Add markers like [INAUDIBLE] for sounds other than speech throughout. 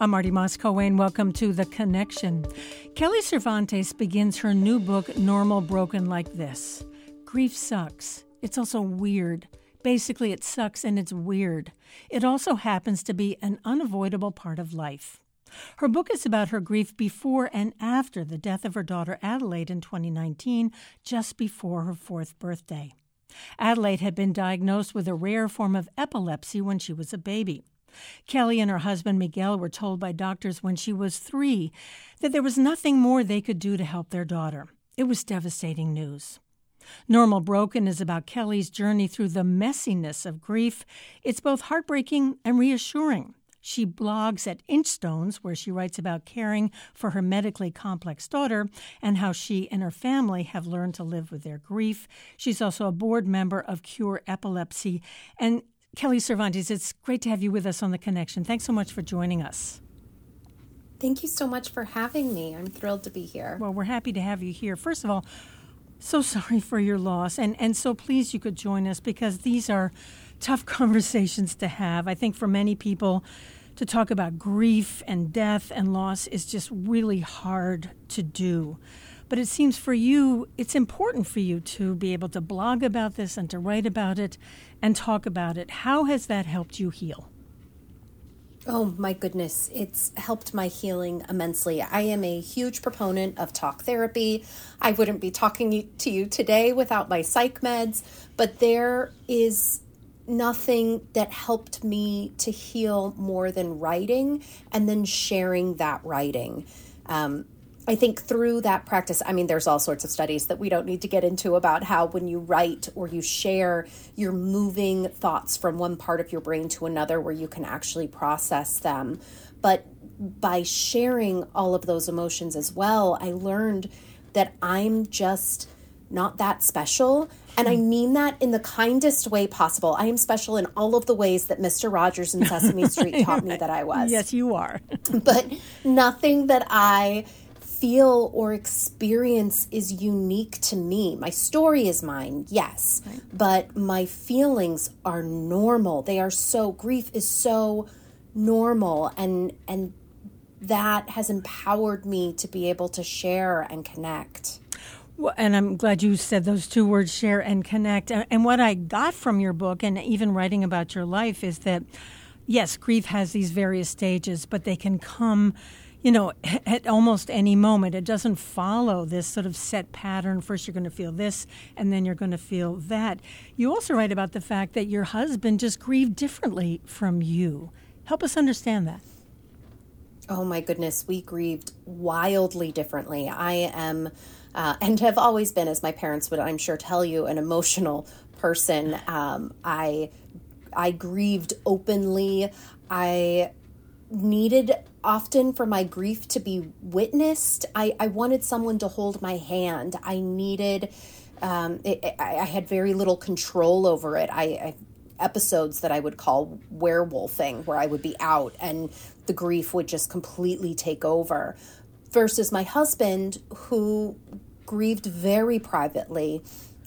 I'm Marty Moss-Coane and welcome to The Connection. Kelly Cervantes begins her new book, Normal Broken, like this Grief sucks. It's also weird. Basically, it sucks and it's weird. It also happens to be an unavoidable part of life. Her book is about her grief before and after the death of her daughter Adelaide in 2019, just before her fourth birthday. Adelaide had been diagnosed with a rare form of epilepsy when she was a baby. Kelly and her husband Miguel were told by doctors when she was three that there was nothing more they could do to help their daughter. It was devastating news. Normal Broken is about Kelly's journey through the messiness of grief. It's both heartbreaking and reassuring. She blogs at Inchstones, where she writes about caring for her medically complex daughter and how she and her family have learned to live with their grief. She's also a board member of Cure Epilepsy. And Kelly Cervantes, it's great to have you with us on The Connection. Thanks so much for joining us. Thank you so much for having me. I'm thrilled to be here. Well, we're happy to have you here. First of all, so [LAUGHS] sorry for your loss, and, and so pleased you could join us because these are tough [LAUGHS] conversations to have. I think for many people, to talk about grief and death and loss is just really hard to do. But it seems for you, it's important for you to be able to blog about this and to write about it and talk about it. How has that helped you heal? Oh my goodness, it's helped my healing immensely. I am a huge proponent of talk therapy. I wouldn't be talking to you today without my psych meds, but there is nothing that helped me to heal more than writing and then sharing that writing. Um, I think through that practice, I mean, there's all sorts of studies that we don't need to get into about how when you write or you share, you're moving thoughts from one part of your brain to another where you can actually process them. But by sharing all of those emotions as well, I learned that I'm just not that special. And I hmm. mean that in the kindest way possible. I am special in all of the ways that Mr. Rogers and Sesame [LAUGHS] Street taught me that I was. Yes, you are. but nothing that I feel or experience is unique to me. My story is mine, yes, right. but my feelings are normal. They are so grief is so normal and and that has empowered me to be able to share and connect. Well, and I'm glad you said those two words share and connect. And what I got from your book and even writing about your life is that yes, grief has these various stages, but they can come you know, at almost any moment. It doesn't follow this sort of set pattern. First, you're going to feel this, and then you're going to feel that. You also write about the fact that your husband just grieved differently from you. Help us understand that. Oh my goodness, we grieved wildly differently. I am, uh, and have always been, as my parents would, I'm sure, tell you, an emotional person. Um, I, I grieved openly. I needed often for my grief to be witnessed. I, I wanted someone to hold my hand. I needed, um, it, I, had very little control over it. I, I episodes that I would call werewolfing, where I would be out and the grief would just completely take over. Versus my husband, who grieved very privately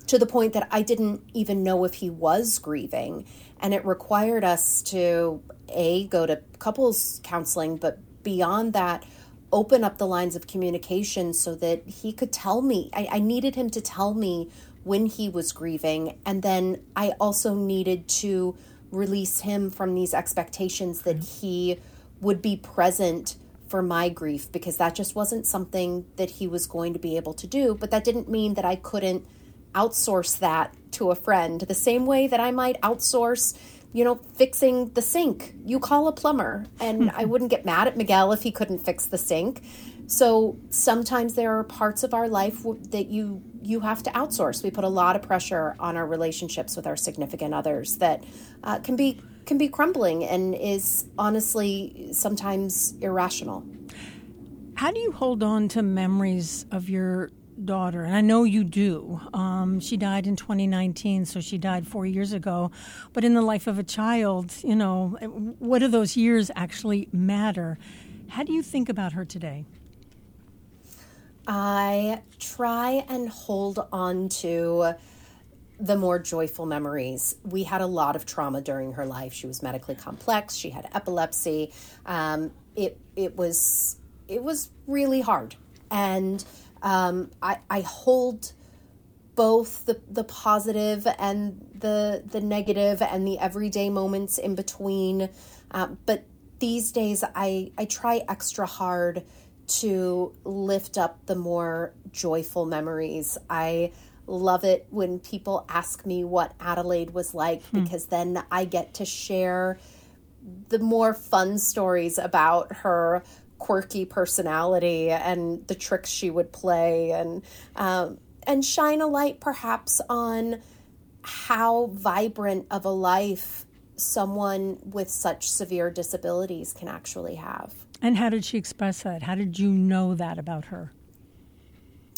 to the point that I didn't even know if he was grieving. And it required us to, A, go to couples counseling, but beyond that, open up the lines of communication so that he could tell me. I, I needed him to tell me when he was grieving. And then I also needed to release him from these expectations that mm-hmm. he would be present for my grief because that just wasn't something that he was going to be able to do. But that didn't mean that I couldn't outsource that to a friend the same way that I might outsource you know, fixing the sink. You call a plumber. And I wouldn't get mad at Miguel if he couldn't fix the sink. So sometimes there are parts of our life that you you have to outsource. We put a lot of pressure on our relationships with our significant others that uh, can be can be crumbling and is honestly sometimes irrational. How do you hold on to memories of your daughter, and I know you do. Um, she died in 2019, so she died four years ago. But in the life of a child, you know, what do those years actually matter? How do you think about her today? I try and hold on to the more joyful memories. We had a lot of trauma during her life. She was medically complex. She had epilepsy. Um, it it was it was really hard, and um, I I hold both the the positive and the the negative and the everyday moments in between. Um, but these days, I I try extra hard to lift up the more joyful memories. I love it when people ask me what Adelaide was like hmm. because then I get to share the more fun stories about her quirky personality and the tricks she would play and um, and shine a light perhaps on how vibrant of a life someone with such severe disabilities can actually have. And how did she express that? How did you know that about her?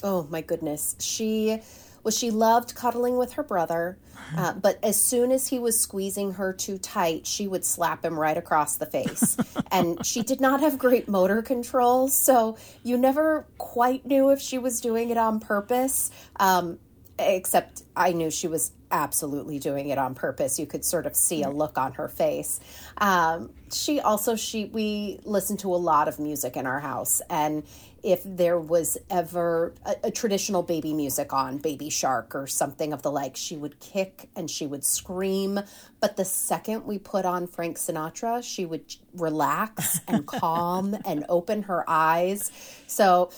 Oh my goodness. She well, she loved cuddling with her brother, uh, but as soon as he was squeezing her too tight, she would slap him right across the face. [LAUGHS] and she did not have great motor control, so you never quite knew if she was doing it on purpose. Um, except I knew she was absolutely doing it on purpose. You could sort of see a look on her face. Um, she also she we listened to a lot of music in our house, and if there was ever a, a, traditional baby music on, Baby Shark or something of the like, she would kick and she would scream. But the second we put on Frank Sinatra, she would relax and [LAUGHS] calm and open her eyes. So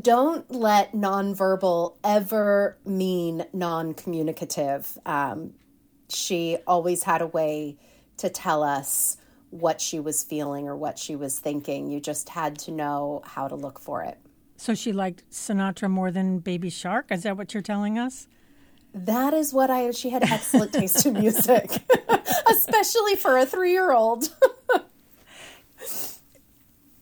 don't let nonverbal ever mean non communicative. Um, she always had a way to tell us what she was feeling or what she was thinking. You just had to know how to look for it. So she liked Sinatra more than Baby Shark? Is that what you're telling us? That is what I. She had excellent taste in music, [LAUGHS] especially for a three-year-old. [LAUGHS]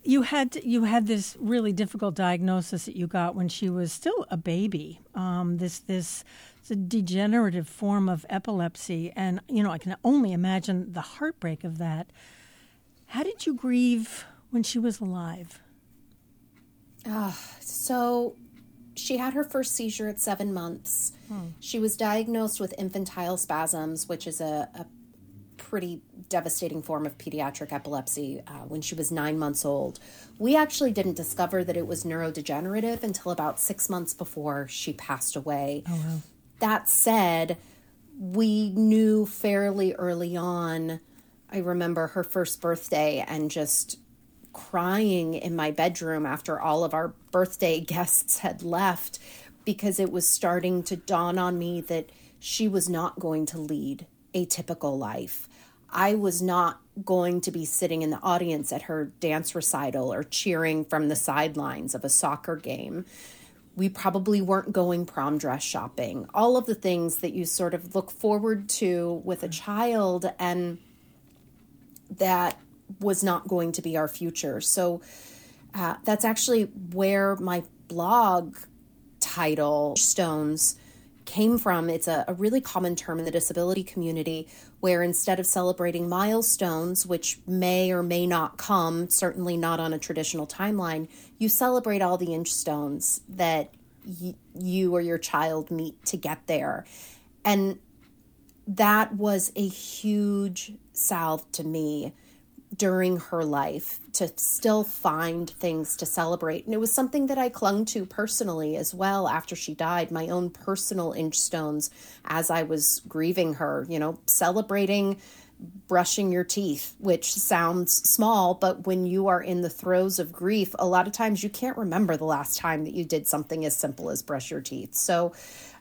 you had you had this really difficult diagnosis that you got when she was still a baby. Um, this this a degenerative form of epilepsy, and you know I can only imagine the heartbreak of that. How did you grieve when she was alive? Uh, so she had her first seizure at seven months. Hmm. She was diagnosed with infantile spasms, which is a, a pretty devastating form of pediatric epilepsy uh, when she was nine months old. We actually didn't discover that it was neurodegenerative until about six months before she passed away. Oh, wow. That said, we knew fairly early on I remember her first birthday and just crying in my bedroom after all of our birthday [LAUGHS] guests had left because it was starting to dawn on me that she was not going to lead a typical life. I was not going to be sitting in the audience at her dance recital or cheering from the sidelines of a soccer game. We probably weren't going prom dress shopping. All of the things that you sort of look forward to with a child and that was not going to be our future. So uh, that's actually where my blog title, Stones, came from. It's a, a, really common term in the disability community where instead of celebrating milestones, which may or may not come, certainly not on a traditional timeline, you celebrate all the inch stones that y- you or your child meet to get there. And that was a huge salve to me during her life to still find things to celebrate. And it was something that I clung to personally as well after she died, my own personal inch stones as I was grieving her, you know, celebrating brushing your teeth, which sounds small, but when you are in the throes of grief, a lot of times you can't remember the last time that you did something as simple as brush your teeth. So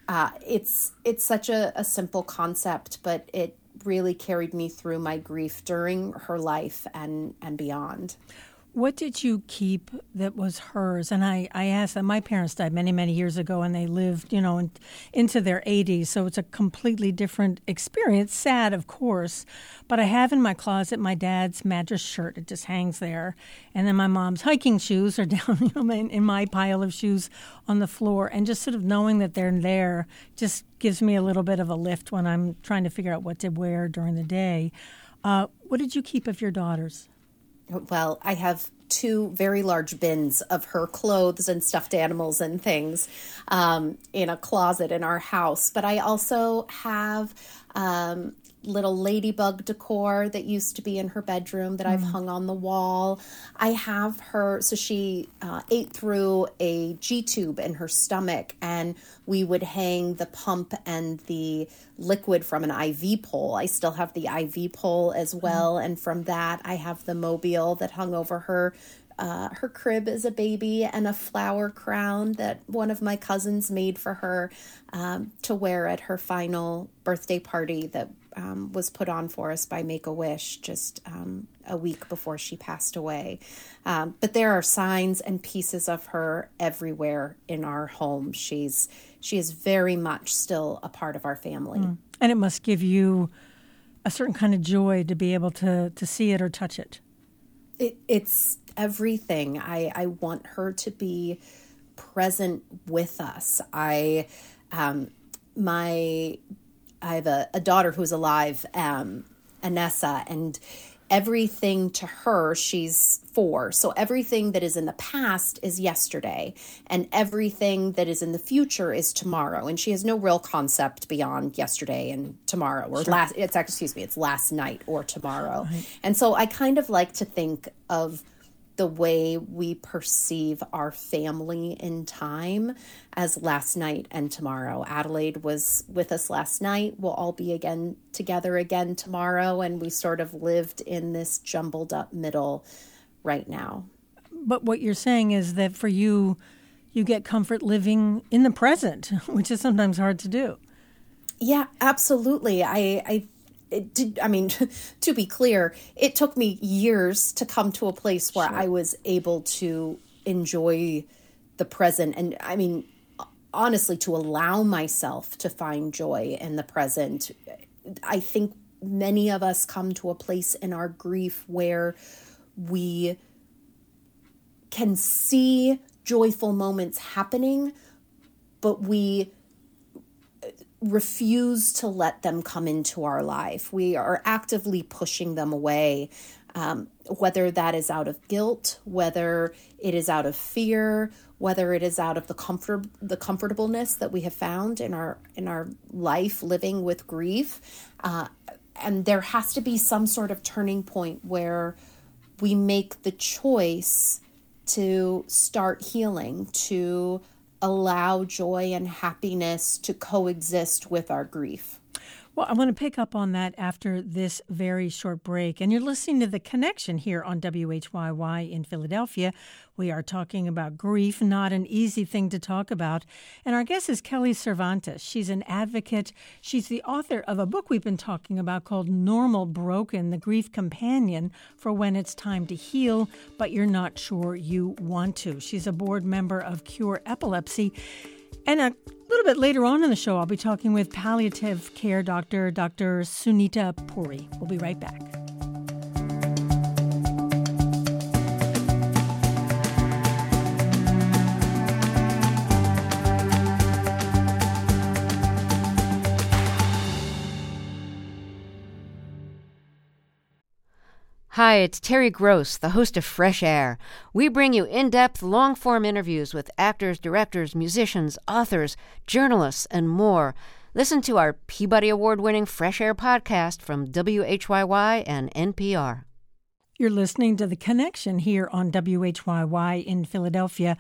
uh, it's it's such a, a simple concept, but it really carried me through my grief during her life and and beyond. What did you keep that was hers? And I, I asked that my parents died many, many years ago and they lived, you know, in, into their 80s. So it's a completely different experience. Sad, of course. But I have in my closet my dad's Madras shirt. It just hangs there. And then my mom's hiking shoes are [LAUGHS] down, you know, in, in my pile of shoes on the floor. And just sort of knowing that they're there just gives me a little bit of a lift when I'm trying to figure out what to wear during the day. Uh, what did you keep of your daughters? Well, I have two very large bins of her clothes and stuffed animals and things um, in a closet in our house. But I also have um, little ladybug decor that used to be in her bedroom that mm. I've hung on the wall. I have her, so she uh, ate through a G tube in her stomach, and we would hang the pump and the liquid from an IV pole. I still have the IV pole as mm-hmm. well, mm. and from that, I have the mobile that hung over her uh, her crib as a baby and a flower crown that one of my cousins made for her um, to wear at her final birthday party that um, was put on for us by Make a Wish just um, a week before she passed away. Um, but there are signs and pieces of her everywhere in our home. She's she is very much still a part of our family, mm. and it must give you a certain kind of joy to be able to to see it or touch it. It, it's everything. I, I want her to be present with us. I, um, my, I have a, a daughter who's alive, um, Anessa, and everything to her, she's four. So everything that is in the past is yesterday, and everything that is in the future is tomorrow. And she has no real concept beyond yesterday and tomorrow, or sure. last. It's excuse me, it's last night or tomorrow. Right. And so I kind of like to think of the way we perceive our family in time as last night and tomorrow. Adelaide was with us last night. We'll all be again together again tomorrow. And we sort of lived in this jumbled up middle right now. But what you're saying is that for you, you get comfort living in the present, [LAUGHS] which is sometimes hard to do. Yeah, absolutely. I, I it did i mean [LAUGHS] to be clear it took me years to come to a place where sure. i was able to enjoy the present and i mean honestly to allow myself to find joy in the present i think many of us come to a place in our grief where we can see joyful moments happening but we refuse to let them come into our life. We are actively pushing them away, um, whether that is out of guilt, whether it is out of fear, whether it is out of the comfort, the comfortableness that we have found in our in our life living with grief. Uh, and there has to be some sort of turning point where we make the choice to start healing, to allow joy and happiness to coexist with our grief. Well, I want to pick up on that after this very short break. And you're listening to The Connection here on WHYY in Philadelphia. We are talking about grief, not an easy thing to talk about. And our guest is Kelly Cervantes. She's an advocate. She's the author of a book we've been talking about called Normal Broken The Grief Companion for When It's Time to Heal, but You're Not Sure You Want to. She's a board member of Cure Epilepsy. And a little bit later on in the show, I'll be talking with palliative care doctor, Dr. Sunita Puri. We'll be right back. Hi, it's Terry Gross, the host of Fresh Air. We bring you in depth, long form interviews with actors, directors, musicians, authors, journalists, and more. Listen to our Peabody Award winning Fresh Air podcast from WHYY and NPR. You're listening to The Connection here on WHYY in Philadelphia.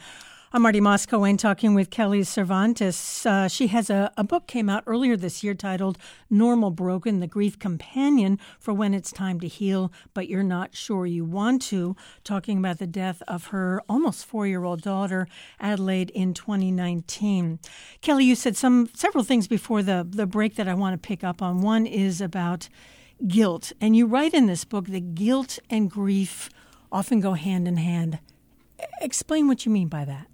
I'm Marty Moss-Coane talking with Kelly Cervantes. Uh, she has a, a book came out earlier this year titled Normal Broken, The Grief Companion for When It's Time to Heal, but You're Not Sure You Want to, talking about the death of her almost four-year-old daughter, Adelaide, in 2019. Kelly, you said some several things before the, the break that I want to pick up on. One is about guilt. And you write in this book that guilt and grief often go hand in hand. Explain what you mean by that.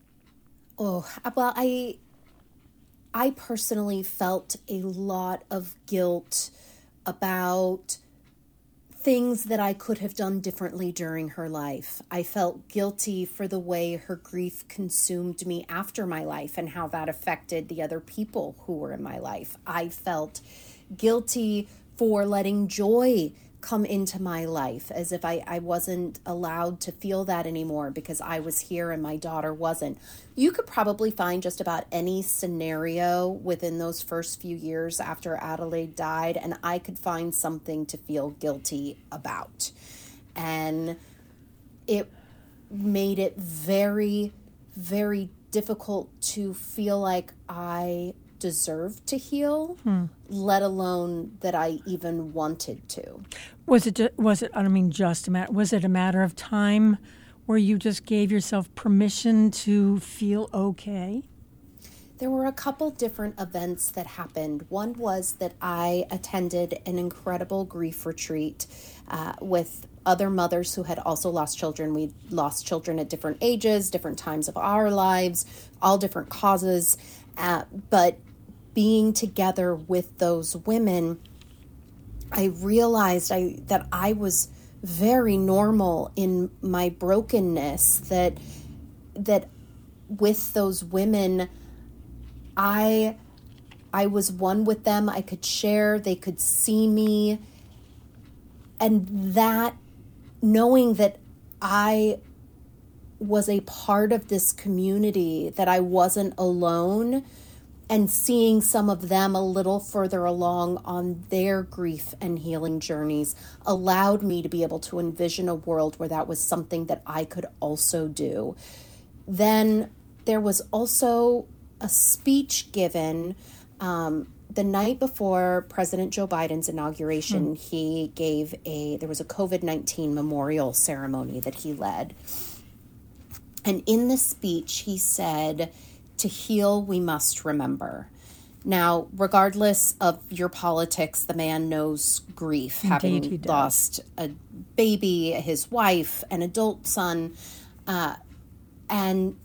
Oh, well, I I personally felt a lot of guilt about things that I could have done differently during her life. I felt guilty for the way her grief consumed me after my life and how that affected the other people who were in my life. I felt guilty for letting joy come into my life as if I, I wasn't allowed to feel that anymore because I was here and my daughter wasn't. You could probably find just about any scenario within those first few years after Adelaide died, and I could find something to feel guilty about. And it made it very, very difficult to feel like I deserved to heal, hmm. let alone that I even wanted to. Was it? Was it? I don't mean just a matter. Was it a matter of time where you just gave yourself permission to feel okay? There were a couple different events that happened. One was that I attended an incredible grief retreat uh, with other mothers who had also lost children. We lost children at different ages, different times of our lives, all different causes. Uh, but being together with those women, I realized I that I was very normal in my brokenness that that with those women I I was one with them. I could share, they could see me. And that knowing that I was a part of this community, that I wasn't alone, and seeing some of them a little further along on their grief and healing journeys allowed me to be able to envision a world where that was something that I could also do. Then there was also a speech given um, the night before President Joe Biden's inauguration. Mm. He gave a, there was a COVID 19 memorial ceremony that he led. And in the speech, he said, to heal, we must remember. Now, regardless of your politics, the man knows grief, Indeed, having lost a baby, his wife, an adult son, uh, and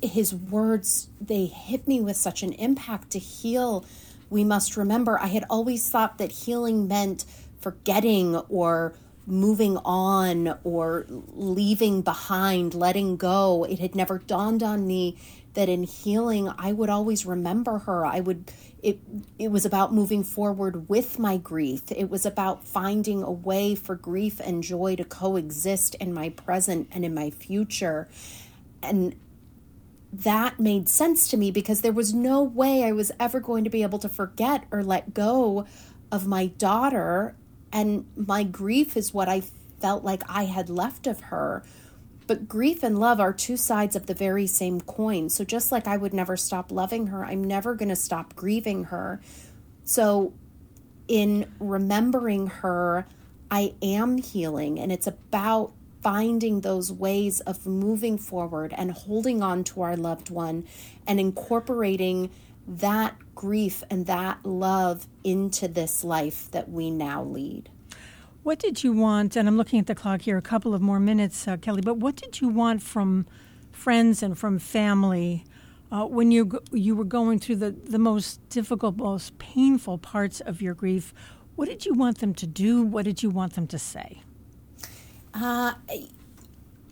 his words they hit me with such an impact. To heal, we must remember. I had always thought that healing meant forgetting or moving on or leaving behind, letting go. It had never dawned on me that in healing I would always remember her. I would it it was about moving forward with my grief. It was about finding a way for grief and joy to coexist in my present and in my future. And that made sense to me because there was no way I was ever going to be able to forget or let go of my daughter and my grief is what I felt like I had left of her but grief and love are two sides of the very same coin. So just like I would never stop loving her, I'm never going to stop grieving her. So in remembering her, I am healing. And it's about finding those ways of moving forward and holding on to our loved one and incorporating that grief and that love into this life that we now lead. What did you want? And I'm looking at the clock here, a couple of more minutes, uh, Kelly. But what did you want from friends and from family uh, when you you were going through the the most difficult, most painful parts of your grief? What did you want them to do? What did you want them to say? Uh,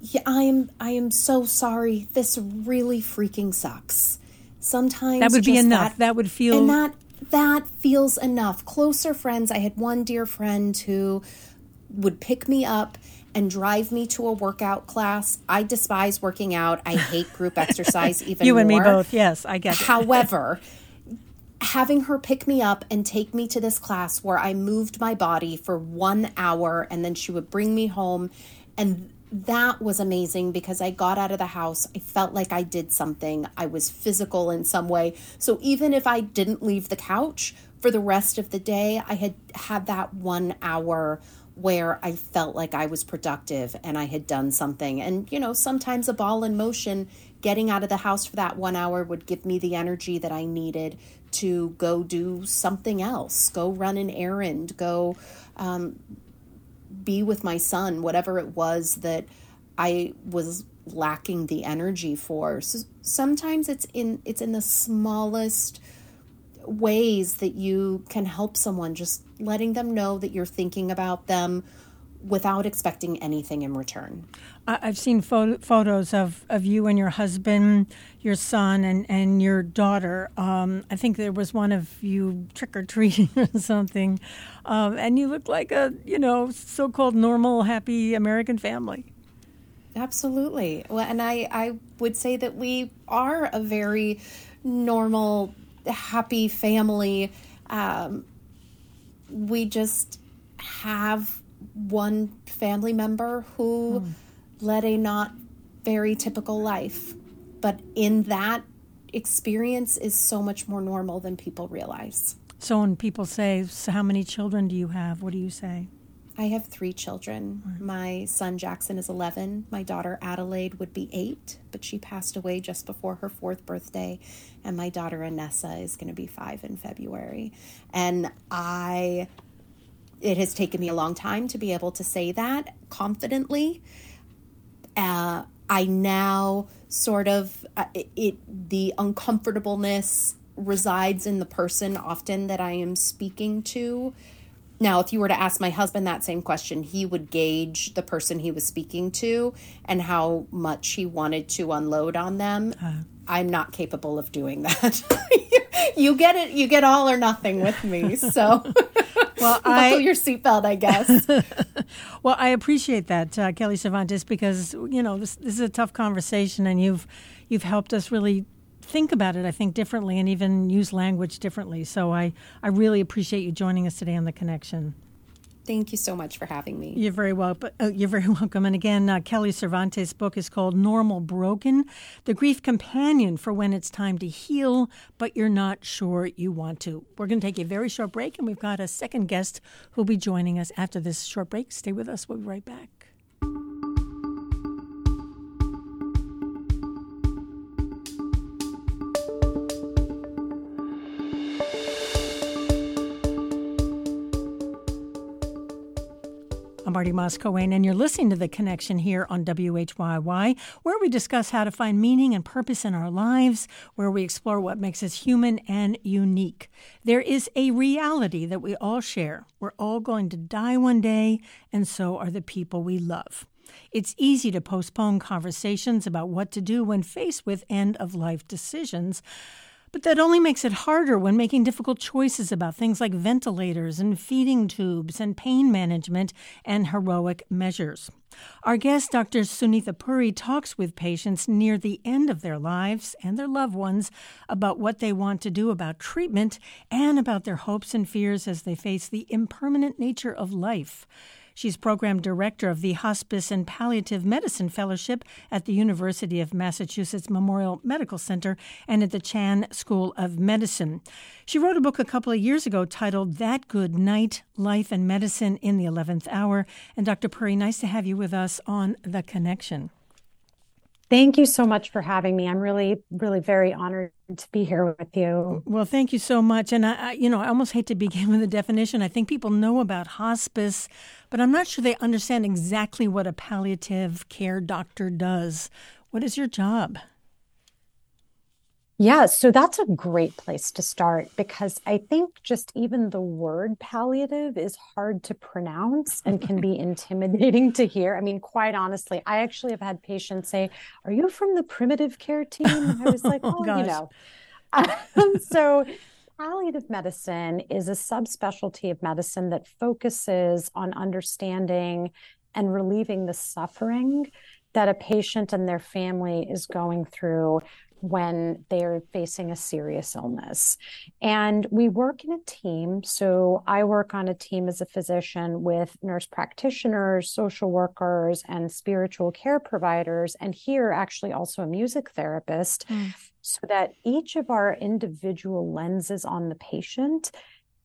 yeah, I am. I am so sorry. This really freaking sucks. Sometimes that would be enough. That, that would feel and that that feels enough. Closer friends. I had one dear friend who would pick me up and drive me to a workout class. I despise working out. I hate group [LAUGHS] exercise even you more. and me both. Yes, I get it. However, having her pick me up and take me to this class where I moved my body for 1 hour and then she would bring me home and that was amazing because I got out of the house. I felt like I did something. I was physical in some way. So even if I didn't leave the couch for the rest of the day, I had had that one hour where I felt like I was productive and I had done something. And, you know, sometimes a ball in motion, getting out of the house for that one hour would give me the energy that I needed to go do something else, go run an errand, go um, be with my son, whatever it was that I was lacking the energy for. So sometimes it's in it's in the smallest ways that you can help someone just letting them know that you're thinking about them without expecting anything in return. I've seen pho- photos of, of you and your husband, your son, and, and your daughter. Um, I think there was one of you trick or treating [LAUGHS] or something, um, and you look like a you know so called normal, happy American family. Absolutely. Well, and I I would say that we are a very normal, happy family. Um, we just have one family member who hmm. led a not very typical life. But in that experience is so much more normal than people realize. So when people say, so how many children do you have? What do you say? I have three children. Right. My son Jackson is 11. My daughter Adelaide would be eight, but she passed away just before her fourth birthday. And my daughter Anessa is going to be five in February. And I it has taken me a long time to be able to say that confidently. Uh, I now sort of uh, it, it the uncomfortableness resides in the person often that I am speaking to. Now, if you were to ask my husband that same question, he would gauge the person he was speaking to and how much he wanted to unload on them. Uh. I'm not capable of doing that. [LAUGHS] you get it. You get all or nothing with me. So, [LAUGHS] well, [LAUGHS] I, buckle your seatbelt, I guess. well, I appreciate that, uh, Kelly Cervantes, because you know this this is a tough conversation, and you've you've helped us really think about it, I think, differently, and even use language differently. So, I I really appreciate you joining us today on the connection. Thank you so much for having me. You're very welcome. Uh, you're very [LAUGHS] welcome. And again, uh, Kelly Cervantes' book is called Normal Broken The Grief Companion for When It's Time to Heal, but You're Not Sure You Want to. We're going to take a very short break, and we've got a second guest who'll be joining us after this short break. Stay with us. We'll be right back. Marty Moss-Coane, and you're listening to The Connection here on WHYY, where we discuss how to find meaning and purpose in our lives, where we explore what makes us human and unique. There is a reality that we all share. We're all going to die one day, and so are the people we love. It's easy to postpone conversations about what to do when faced with end of life decisions. But that only makes it harder when making difficult choices about things like ventilators and feeding tubes and pain management and heroic measures. Our guest, Dr. Sunita Puri, talks with patients near the end of their lives and their loved ones about what they want to do about treatment and about their hopes and fears as they face the impermanent nature of life. She's program director of the Hospice and Palliative Medicine Fellowship at the University of Massachusetts Memorial Medical Center and at the Chan School of Medicine. She wrote a book a couple of years ago titled That Good Night Life and Medicine in the 11th Hour. And Dr. Puri, nice to have you with us on The Connection. Thank you so much for having me. I'm really, really very honored to be here with you. Well, thank you so much. And I, I, you know, I almost hate to begin [LAUGHS] with a definition. I think people know about hospice, but I'm not sure they understand exactly what a palliative care doctor does. What is your job? Yeah, so that's a great place to start because I think just even the word palliative is hard to pronounce and can be [LAUGHS] intimidating to hear. I mean, quite honestly, I actually have had patients say, Are you from the primitive care team? And I was like, [LAUGHS] Oh, oh you know. [LAUGHS] Um, so, palliative medicine is a subspecialty of medicine that focuses on understanding and relieving the suffering that a patient and their family is going through when they're facing a serious illness. And we work in a team. So I work on a team as a physician with nurse practitioners, social workers, and spiritual care providers, and here actually also a music therapist, mm. So that each of our individual lenses on the patient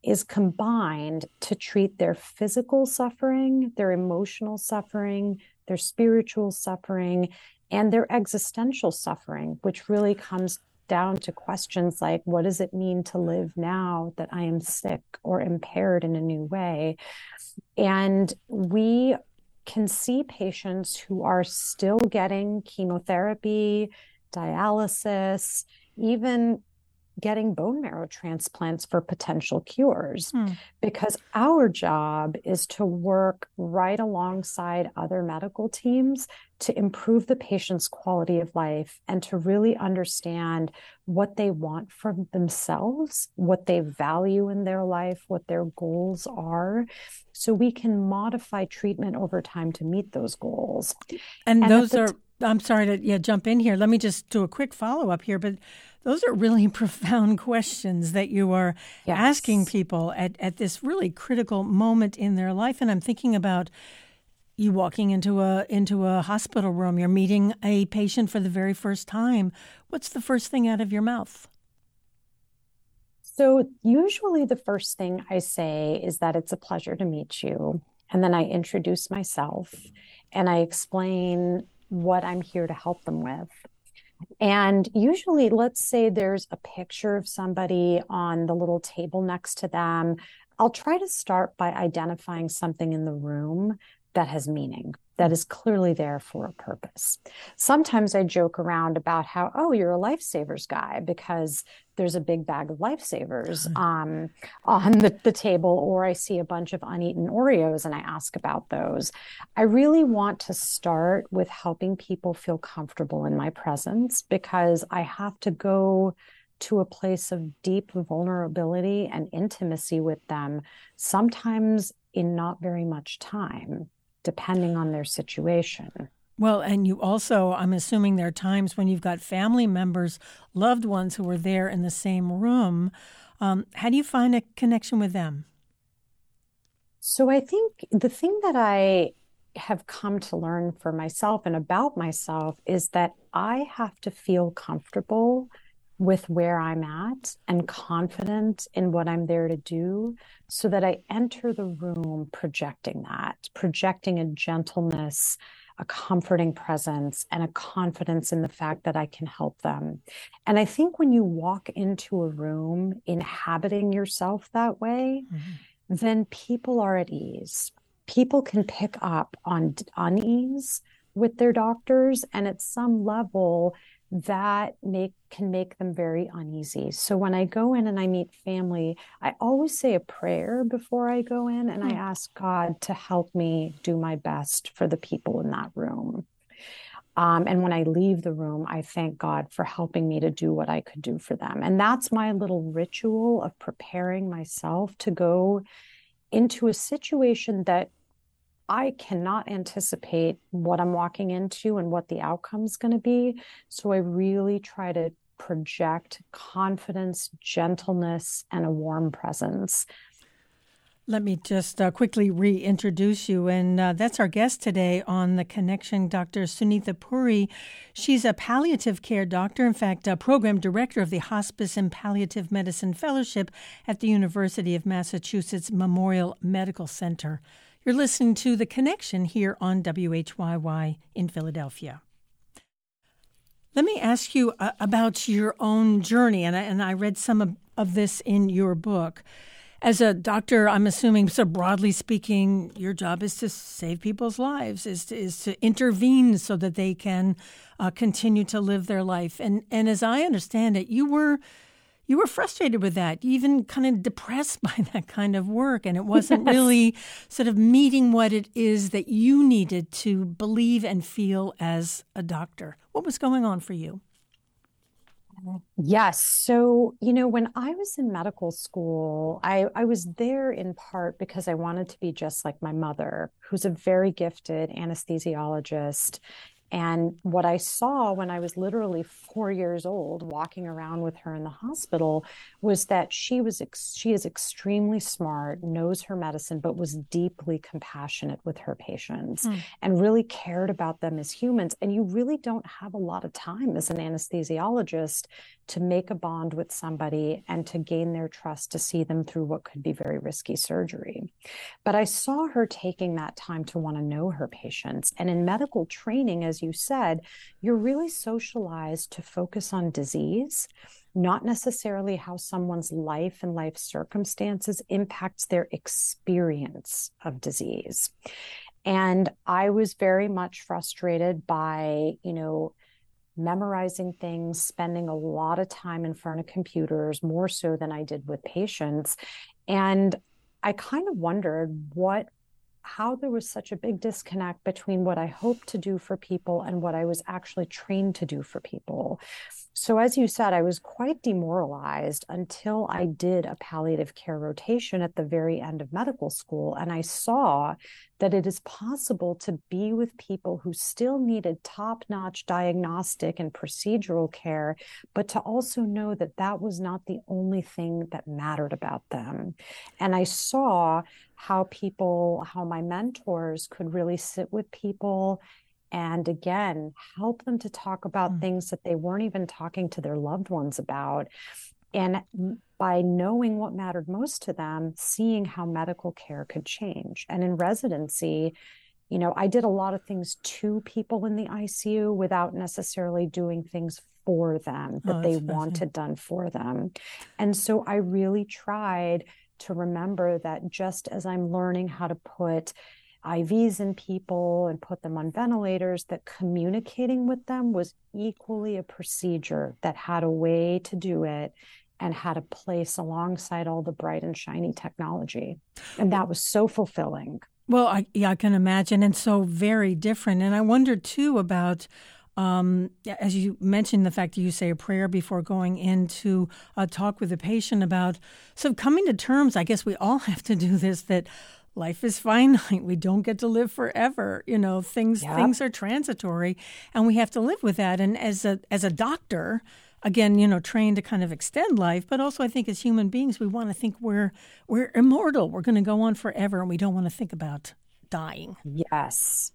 is combined to treat their physical suffering, their emotional suffering, their spiritual suffering, and their existential suffering, which really comes down to questions like what does it mean to live now that I am sick or impaired in a new way? And we can see patients who are still getting chemotherapy, dialysis, even getting bone marrow transplants for potential cures hmm. because our job is to work right alongside other medical teams to improve the patient's quality of life and to really understand what they want from themselves, what they value in their life, what their goals are, so we can modify treatment over time to meet those goals. And, and those are. T- I'm sorry to yeah jump in here. Let me just do a quick follow up here, but those are really [LAUGHS] profound questions that you are yes. asking people at, at this really critical moment in their life. And I'm thinking about you walking into a into a hospital room, you're meeting a patient for the very first time. What's the first thing out of your mouth? So usually the first thing I say is that it's a pleasure to meet you. And then I introduce myself and I explain what I'm here to help them with. And usually, let's say there's a picture of somebody on the little table next to them. I'll try to start by identifying something in the room that has meaning that is clearly there for a purpose. Sometimes I joke around about how, oh, you're a lifesavers guy because there's a big bag of lifesavers um, on the, the table, or I see a bunch of uneaten Oreos and I ask about those. I really want to start with helping people feel comfortable in my presence because I have to go to a place of deep vulnerability and intimacy with them, sometimes in not very much time depending on their situation. Well, and you also, I'm assuming there are times when you've got family members, loved ones who are there in the same room. Um, how do you find a connection with them? So I think the thing that I have come to learn for myself and about myself is that I have to feel comfortable with where I'm at and confident in what I'm there to do so that I enter the room projecting that, projecting a gentleness, a comforting presence, and a confidence in the fact that I can help them. And I think when you walk into a room inhabiting yourself that way, mm-hmm. then people are at ease. People can pick up on unease with their doctors. And at some level, that make can make them very uneasy. So when I go in and I meet family, I always say a prayer before I go in and I hmm. ask God to help me do my best for the people in that room. Um, and when I leave the room, I thank God for helping me to do what I could do for them. And that's my little ritual of preparing myself to go into a situation that I cannot anticipate what I'm walking into and what the outcome is going to be. So I really try to project confidence, gentleness, and a warm presence. Let me just uh, quickly reintroduce you. And uh, that's our guest today on The Connection, Dr. Sunita Puri. She's a palliative care doctor, in fact, a program director of the Hospice and Palliative Medicine Fellowship at the University of Massachusetts Memorial Medical Center. You're listening to The Connection here on WHYY in Philadelphia. Let me ask you uh, about your own journey, and I, and I read some of, of this in your book. As a doctor, I'm assuming, so broadly speaking, your job is to save people's lives, is to, is to intervene so that they can uh, continue to live their life. And and as I understand it, you were you were frustrated with that, even kind of depressed [LAUGHS] by that kind of work. And it wasn't yes. really sort of meeting what it is that you needed to believe and feel as a doctor. What was going on for you? Yes. So, you know, when I was in medical school, I, I was there in part because I wanted to be just like my mother, who's a very gifted anesthesiologist and what I saw when I was literally four years old, walking around with her in the hospital, was that she was ex- she is extremely smart, knows her medicine, but was deeply compassionate with her patients mm. and really cared about them as humans. And you really don't have a lot of time as an anesthesiologist to make a bond with somebody and to gain their trust to see them through what could be very risky surgery. But I saw her taking that time to want to know her patients. And in medical training, as you said, you're really socialized to focus on disease not necessarily how someone's life and life circumstances impacts their experience of disease. And I was very much frustrated by, you know, memorizing things, spending a lot of time in front of computers, more so than I did with patients. And I kind of wondered what how there was such a big disconnect between what I hoped to do for people and what I was actually trained to do for people. So, as you said, I was quite demoralized until I did a palliative care rotation at the very end of medical school. And I saw that it is possible to be with people who still needed top notch diagnostic and procedural care, but to also know that that was not the only thing that mattered about them. And I saw how people, how my mentors could really sit with people and again help them to talk about mm. things that they weren't even talking to their loved ones about and by knowing what mattered most to them seeing how medical care could change. And in residency you know i did a lot of things to people in the icu without necessarily doing things for them that oh, they wanted done for them. And so i really tried to remember that just as i'm learning how to put IVs in people and put them on ventilators, that communicating with them was equally a procedure that had a way to do it and had a place alongside all the bright and shiny technology. And that was so fulfilling. Well, I, yeah, I can imagine, and so very different. And I wonder too about um, as you mentioned, the fact that you say a prayer before going into a talk with a patient about so coming to terms. I guess we all [LAUGHS] have to do this. That life is finite. [LAUGHS] We don't get to live forever. You know, things yep. things are transitory, and we have to live with that. And as a as a doctor, again, you know, trained to kind of extend life, but also I think as human beings, we want to think we're we're immortal. We're going to go on forever, and we don't want to think about dying. Yes.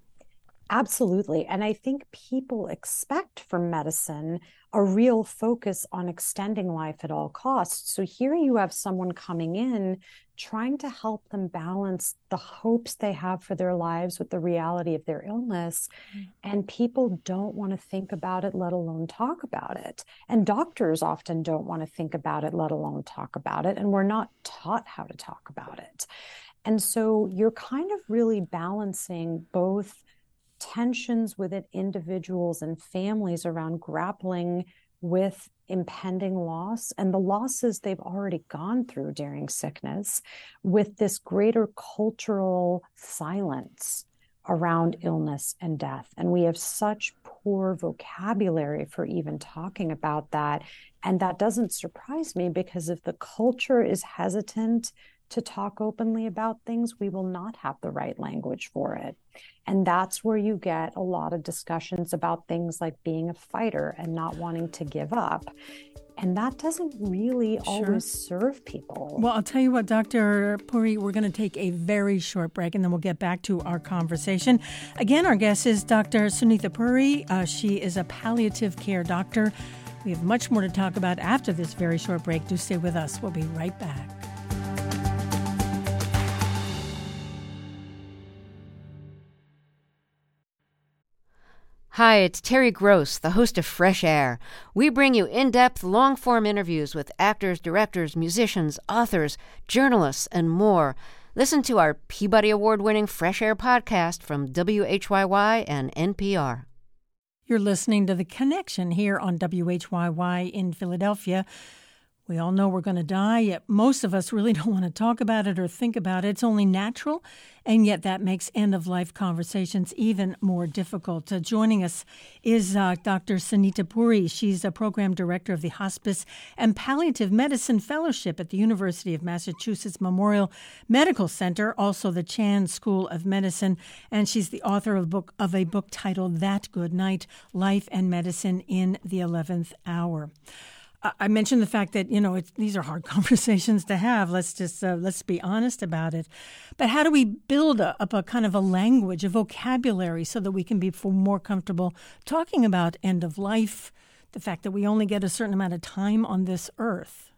Absolutely. And I think people expect from medicine a real focus on extending life at all costs. So here you have someone coming in trying to help them balance the hopes they have for their lives with the reality of their illness. Mm. And people don't want to think about it, let alone talk about it. And doctors often don't want to think about it, let alone talk about it. And we're not taught how to talk about it. And so you're kind of really balancing both tensions within individuals and families around grappling with impending loss and the losses they've already gone through during sickness with this greater cultural silence around illness and death. And we have such poor vocabulary for even talking about that. And that doesn't surprise me because if the culture is hesitant to talk openly about things, we will not have the right language for it. And that's where you get a lot of discussions about things like being a fighter and not wanting to give up. And that doesn't really sure. always serve people. Well, I'll tell you what, Dr. Puri, we're going to take a very short break and then we'll get back to our conversation. Again, our guest is Dr. Sunita Puri. Uh, she is a palliative care doctor. We have much more to talk about after this very short break. Do stay with us. We'll be right back. Hi, it's Terry Gross, the host of Fresh Air. We bring you in depth, long form interviews with actors, directors, musicians, authors, journalists, and more. Listen to our Peabody Award winning Fresh Air podcast from WHYY and NPR. You're listening to The Connection here on WHYY in Philadelphia. We all know we're going to die, yet most of us really [LAUGHS] don't want to talk about it or think about it. It's only natural, and yet that makes end of life conversations even more difficult. Uh, joining us is uh, Dr. Sunita Puri. She's a program director of the Hospice and Palliative Medicine Fellowship at the University of Massachusetts Memorial Medical Center, also the Chan School of Medicine, and she's the author of a book, of a book titled That Good Night Life and Medicine in the 11th Hour. I mentioned the fact that you know these are hard [LAUGHS] conversations to have. Let's just uh, let's be honest about it. But how do we build a, up a kind of a language, a vocabulary, so that we can be more comfortable talking about end of life, the fact that we only get a certain amount of time on this earth?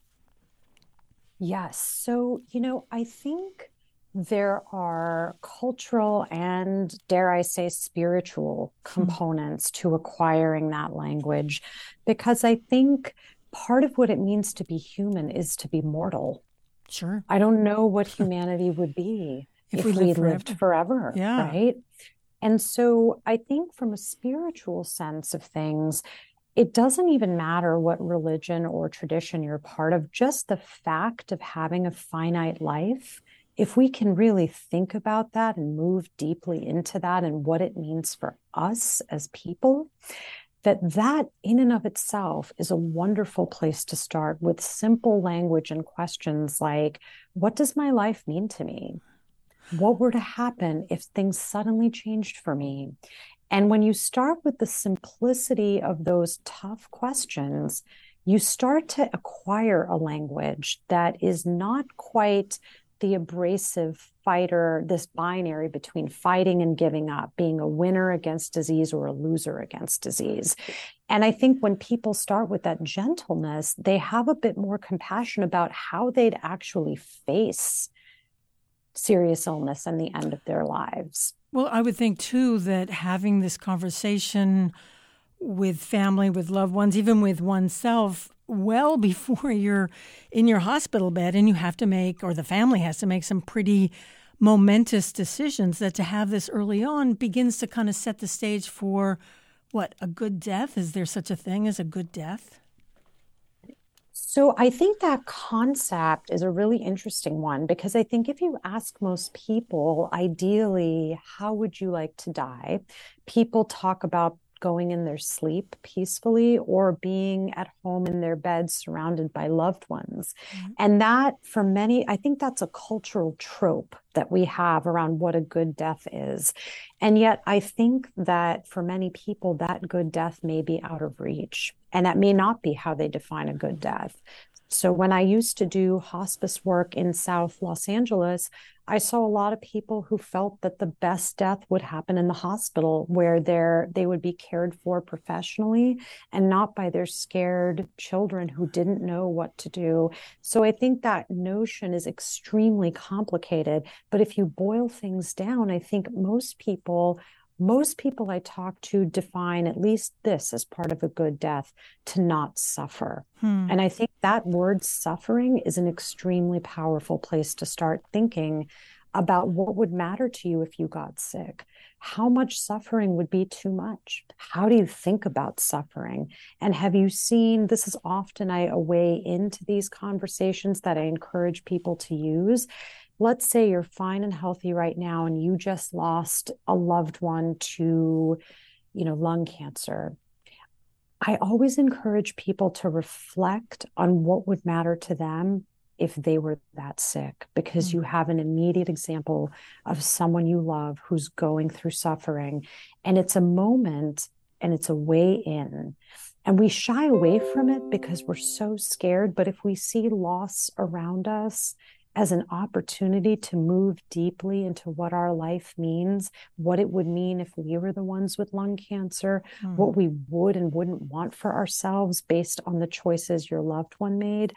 Yes. So you know, I think there are cultural and dare I say spiritual hmm. components to acquiring that language because I think part of what it means to be human is to be mortal. Sure. I don't know what humanity would be [LAUGHS] if, if we, lived, forever. lived forever. Yeah. Right. And so I think from a spiritual sense of things, it doesn't even matter what religion or tradition you're part of, just the fact of having a finite life, if we can really think about that and move deeply into that and what it means for us as people, that that in and of itself is a wonderful place to start with simple language and questions like what does my life mean to me? What were to happen if things suddenly changed for me? And when you start with the simplicity of those tough questions, you start to acquire a language that is not quite the abrasive fighter, this binary between fighting and giving up, being a winner against disease or a loser against disease. And I think when people start with that gentleness, they have a bit more compassion about how they'd actually face serious illness and the end of their lives. Well, I would think too that having this conversation with family, with loved ones, even with oneself, well before [LAUGHS] you're in your hospital bed and you have to make, or the family has to make some pretty momentous decisions, that to have this early on begins to kind of set the stage for what, a good death? Is there such a thing as a good death? So I think that concept is a really interesting one because I think if you ask most people, ideally, how would you like to die? People talk about going in their sleep peacefully or being at home in their bed surrounded by loved ones. Mm-hmm. And that, for many, I think that's a cultural trope that we have around what a good death is. And yet, I think that for many people, that good death may be out of reach. And that may not be how they define a good death. So when I used to do hospice work in South Los Angeles, I saw a lot of people who felt that the best death would happen in the hospital where they they would be cared for professionally and not by their scared children who didn't know what to do. So I think that notion is extremely complicated, but if you boil things down, I think most people most people I talk to define at least this as part of a good death to not suffer. Hmm. And I think that word suffering is an extremely powerful place to start thinking about what would matter to you if you got sick. How much suffering would be too much? How do you think about suffering? And have you seen this is often I, a way into these conversations that I encourage people to use let's say you're fine and healthy right now and you just lost a loved one to you know lung cancer i always encourage people to reflect on what would matter to them if they were that sick because mm-hmm. you have an immediate example of someone you love who's going through suffering and it's a moment and it's a way in and we shy away from it because we're so scared but if we see loss around us as an opportunity to move deeply into what our life means, what it would mean if we were the ones with lung cancer, mm. what we would and wouldn't want for ourselves based on the choices your loved one made.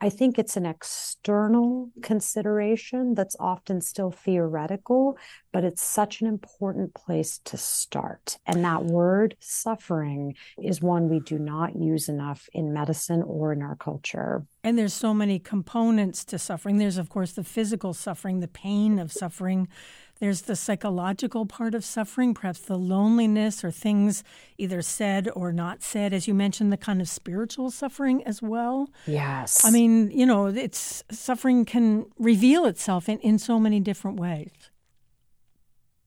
I think it's an external consideration that's often still theoretical, but it's such an important place to start. And that word suffering is one we do not use enough in medicine or in our culture. And there's so many components to suffering. There's, of course, the physical suffering, the pain of suffering. There's the psychological part of suffering, perhaps the loneliness or things either said or not said. As you mentioned, the kind of spiritual suffering as well. Yes. I mean, you know, it's suffering can reveal itself in, in so many different ways.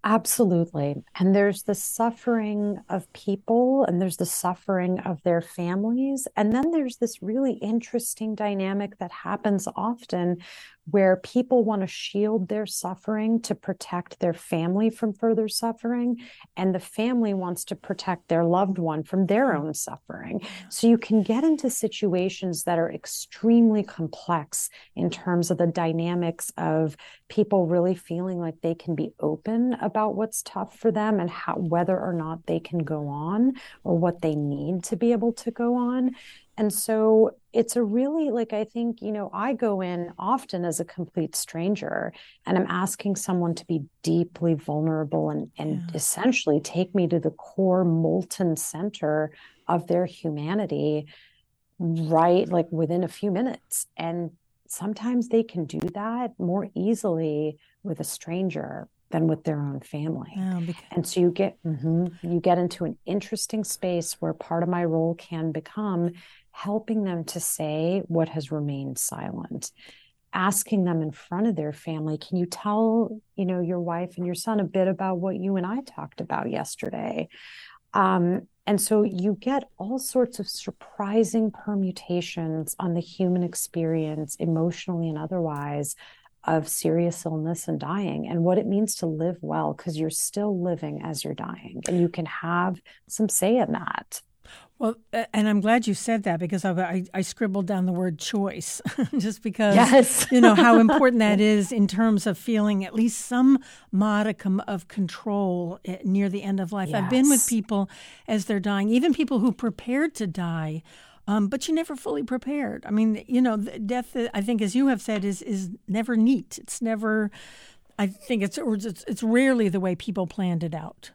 Absolutely. And there's the suffering of people and there's the suffering of their families. And then there's this really interesting dynamic that happens often where people want to shield their suffering to protect their family from further suffering, and the family wants to protect their loved one from their mm-hmm. own suffering. So you can get into situations that are extremely complex in terms of the dynamics of people really feeling like they can be open about what's tough for them and how whether or not they can go on or what they need to be able to go on. And so it's a really like I think, you know, I go in often as a complete stranger and I'm asking someone to be deeply vulnerable and, and yeah. essentially take me to the core molten center of their humanity right like within a few minutes. And sometimes they can do that more easily with a stranger than with their own family. Oh, because... And so you get mm-hmm, you get into an interesting space where part of my role can become helping them to say what has remained silent asking them in front of their family can you tell you know your wife and your son a bit about what you and i talked about yesterday? Um, and so you get all sorts of surprising permutations on the human experience emotionally and otherwise of serious illness and dying and what it means to live well because you're still living as you're dying and you can have some say in that well, and I'm glad you said that because I, I, I scribbled down the word choice [LAUGHS] just because yes. you know how important that [LAUGHS] is in terms of feeling at least some modicum of control eh, near the end of life. Yes. I've been with people as they're dying, even people who prepared to die, um, but you never fully prepared. I mean, you know, death. Eh, I think, as you have said, is is never neat. It's never. I think it's it's, it's rarely the way people planned it out.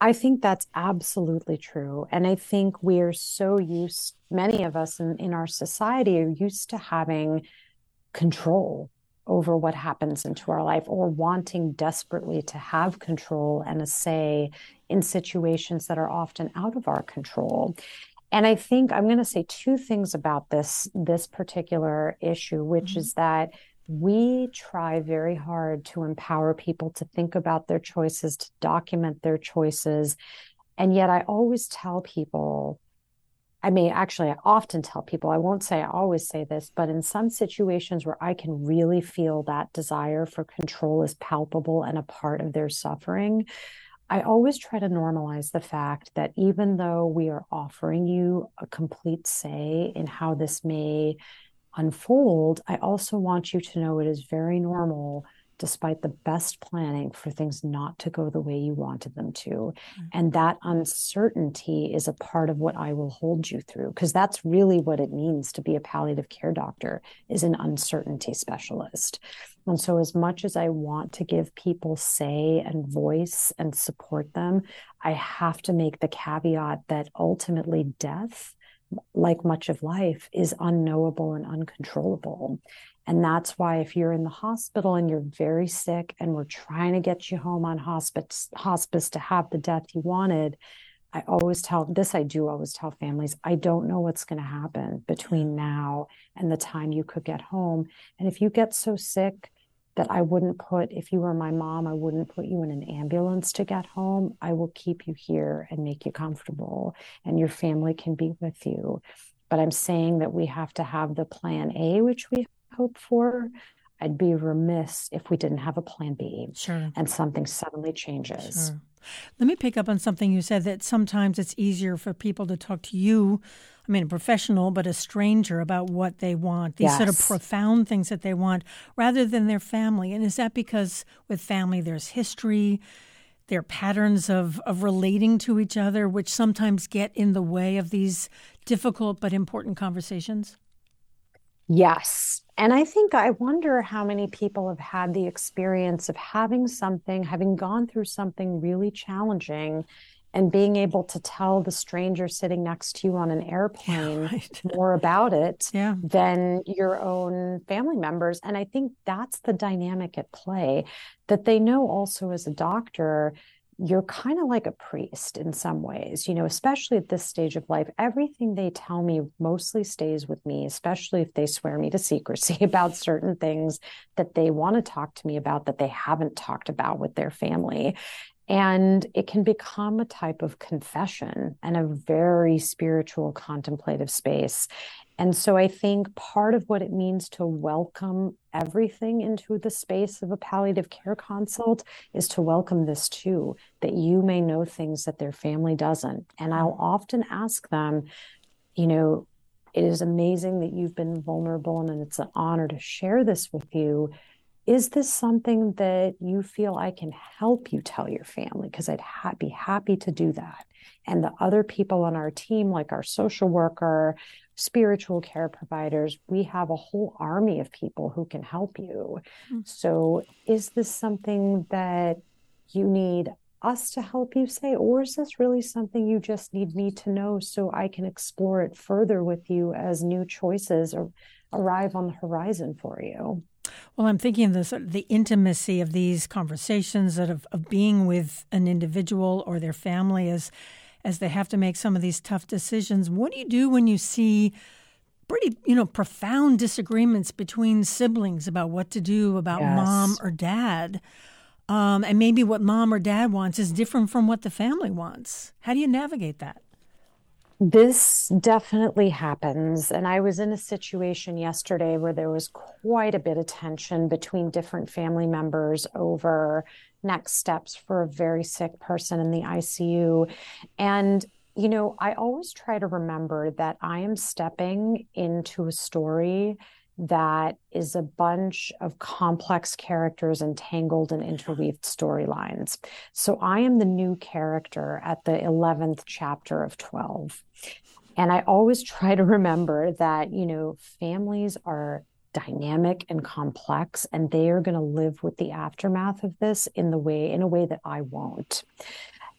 I think that's absolutely true. And I think we're so used, many of us in, in our society are used to having control over what happens into our life or wanting desperately to have control and a say in situations that are often out of our control. And I think I'm going to say two things about this this particular issue, which mm-hmm. is that we try very hard to empower people to think about their choices, to document their choices. And yet, I always tell people, I mean, actually, I often tell people, I won't say I always say this, but in some situations where I can really feel that desire for control is palpable and a part of their suffering, I always try to normalize the fact that even though we are offering you a complete say in how this may unfold, I also want you to know it is very normal, despite the best planning, for things not to go the way you wanted them to. Mm-hmm. And that uncertainty is a part of what I will hold you through, because that's really what it means to be a palliative care doctor, is an uncertainty specialist. And so, as much as I want to give people say and voice and support them, I have to make the caveat that ultimately death like much of life, is unknowable and uncontrollable. And that's why if you're in the hospital and you're very sick and we're trying to get you home on hospice, hospice to have the death you wanted, I always tell this, I do always tell families, I don't know what's going to happen between now and the time you could get home. And if you get so sick that I wouldn't put, if you were my mom, I wouldn't put you in an ambulance to get home. I will keep you here and make you comfortable, and your family can be with you. But I'm saying that we have to have the plan A, which we hope for. I'd be remiss if we didn't have a plan B. Sure. And something suddenly changes. Sure. Let me pick up on something you said that sometimes it's easier for people to talk to you I mean, a professional, but a stranger about what they want, these yes. sort of profound things that they want, rather than their family. And is that because with family there's history, there are patterns of, of relating to each other, which sometimes get in the way of these difficult but important conversations? Yes. And I think I wonder how many people have had the experience of having something, having gone through something really challenging and being able to tell the stranger sitting next to you on an airplane yeah, [LAUGHS] right. more about it yeah. than your own family members. And I think that's the dynamic at play that they know also as a doctor. You're kind of like a priest in some ways, you know, especially at this stage of life. Everything they tell me mostly stays with me, especially if they swear me to secrecy [LAUGHS] about certain things that they want to talk to me about that they haven't talked about with their family. And it can become a type of confession and a very spiritual, contemplative space. And so I think part of what it means to welcome everything into the space of a palliative care consult is to welcome this too, that you may know things that their family doesn't. And I'll often ask them, you know, it is amazing that you've been vulnerable and it's an honor to share this with you is this something that you feel I can help you tell your family? Because I'd ha- be happy to do that. And the other people on our team, like our social worker, spiritual care providers, we have a whole army of people who can help you. Mm-hmm. So, is this something that you need us to help you say, or is this really something you just need me to know so I can explore it further with you as new choices arrive on the horizon for you? Well, I'm thinking of the sort of the intimacy of these conversations that of, of being with an individual or their family as as they have to make some of these tough decisions. What do you do when you see pretty, you know, profound disagreements between siblings about what to do about yes. mom or dad? Um, and maybe what mom or dad wants is different from what the family wants. How do you navigate that? This definitely happens. And I was in a situation yesterday where there was quite a bit of tension between different family members over next steps for a very sick person in the ICU. And, you know, I always try to remember that I am stepping into a story that is a bunch of complex characters entangled and interweaved storylines. So I am the new character at the 11th chapter of 12. And I always [LAUGHS] try to remember that, you know, families are dynamic and complex and they are going to live with the aftermath of this in the way in a way that I won't.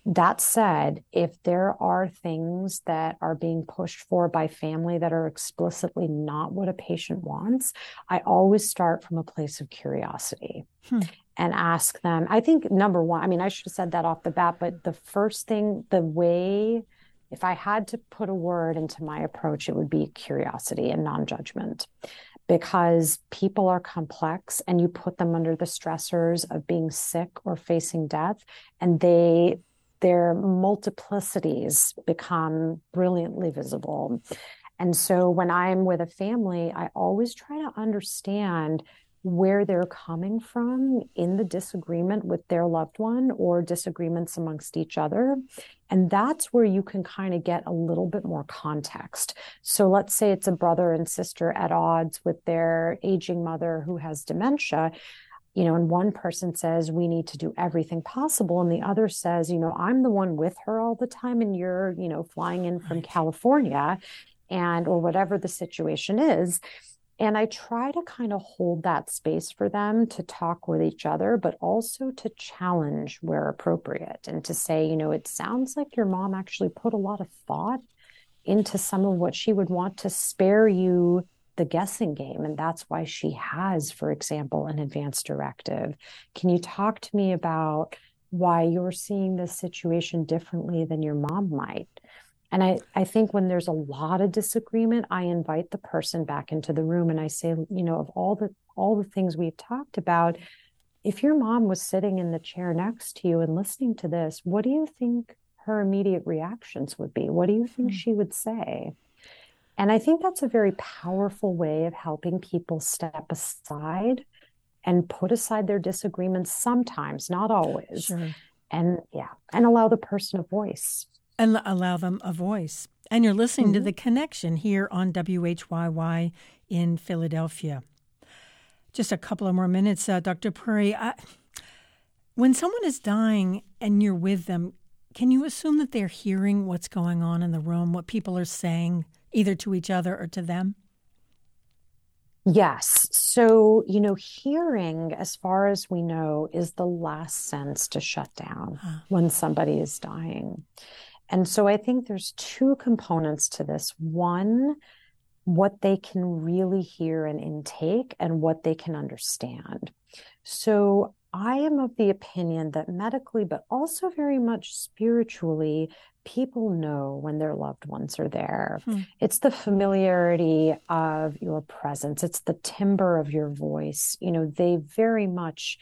That said, if there are things that are being pushed for by family that are explicitly not what a patient wants, I always start from a place of curiosity hmm. and ask them. I think number one, I mean, I should have said that off the bat, but the first thing, the way, if I had to put a word into my approach, it would be curiosity and non judgment because people are complex and you put them under the stressors of being sick or facing death and they their multiplicities become brilliantly visible. And so when I'm with a family, I always try to understand where they're coming from in the disagreement with their loved one or disagreements amongst each other. And that's where you can kind of get a little bit more context. So let's say it's a brother and sister at odds with their aging mother who has dementia you know, and one person says we need to do everything possible, and the other says, you know, I'm the one with her all the time, and you're, you know, flying in from California, and or whatever the situation is. And I try to kind of hold that space for them to talk with each other, but also to challenge where appropriate and to say, you know, it sounds like your mom actually put a lot of thought into some of what she would want to spare you the guessing game. And that's why she has, for example, an advance directive. Can you talk to me about why you're seeing this situation differently than your mom might? And I, I think when there's a lot of disagreement, I invite the person back into the room and I say, you know, of all the all the things we've talked about, if your mom was sitting in the chair next to you and listening to this, what do you think her immediate reactions would be? What do you think mm-hmm. she would say? And I think that's a very powerful way of helping people step aside and put aside their disagreements sometimes, not always. Sure. And yeah, and allow the person a voice. And allow them a voice. And you're listening mm-hmm. to The Connection here on WHYY in Philadelphia. Just a couple of more minutes, uh, Dr. Puri. I, when someone is dying and you're with them, can you assume that they're hearing what's going on in the room, what people are saying? Either to each other or to them? Yes. So, you know, hearing, as far as we know, is the last sense to shut down huh. when somebody is dying. And so I think there's two components to this. One, what they can really hear and intake, and what they can understand. So I am of the opinion that medically, but also very much spiritually, people know when their loved ones are there. Hmm. It's the familiarity of your presence, it's the timbre of your voice. You know, they very much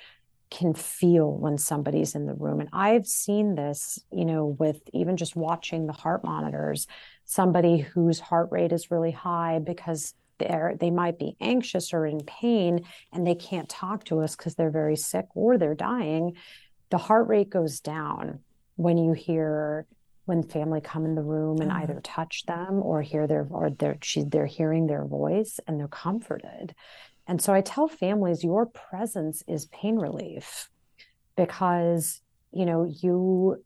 can feel when somebody's in the room. And I've seen this, you know, with even just watching the heart monitors, somebody whose heart rate is really high because they're they might be anxious or in pain and they can't talk to us because they're very sick or they're dying the heart rate goes down when you hear when family come in the room and mm-hmm. either touch them or hear their or they're she, they're hearing their voice and they're comforted and so i tell families your presence is pain relief because you know you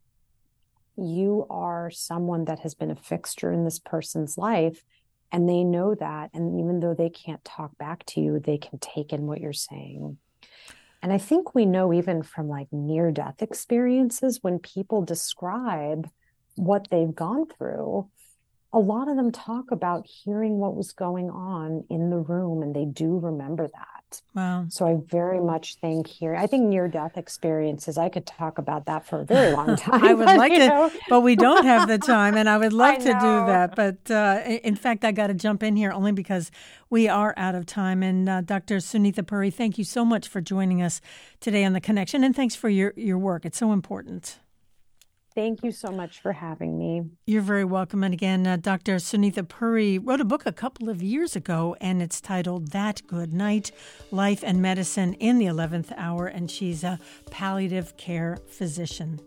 you are someone that has been a fixture in this person's life and they know that. And even though they can't talk back to you, they can take in what you're saying. And I think we know even from like near death experiences, when people describe what they've gone through, a lot of them talk about hearing what was going on in the room and they do remember that. Wow. So I very much think here, I think near death experiences, I could talk about that for a very long [LAUGHS] time. I would but, [LAUGHS] like to, know. but we don't have the time, and I would [LAUGHS] love I to do that. But uh, in fact, I got to jump in here only because we are out of time. And uh, Dr. Sunita Puri, thank you so much for joining us today on The Connection, and thanks for your, your work. It's so important. Thank you so much for having me. You're very welcome. And again, uh, Dr. Sunita Puri wrote a book a couple of years ago, and it's titled That Good Night Life and Medicine in the 11th Hour, and she's a palliative care physician.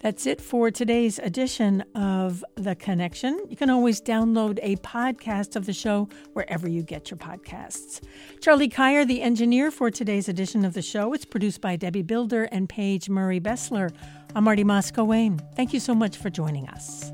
That's it for today's edition of The Connection. You can always download a podcast of the show wherever you get your podcasts. Charlie Kyer, the engineer for today's edition of the show, it's produced by Debbie Builder and Paige Murray Bessler. I'm Marty Moss-Coane Thank you so much for joining us.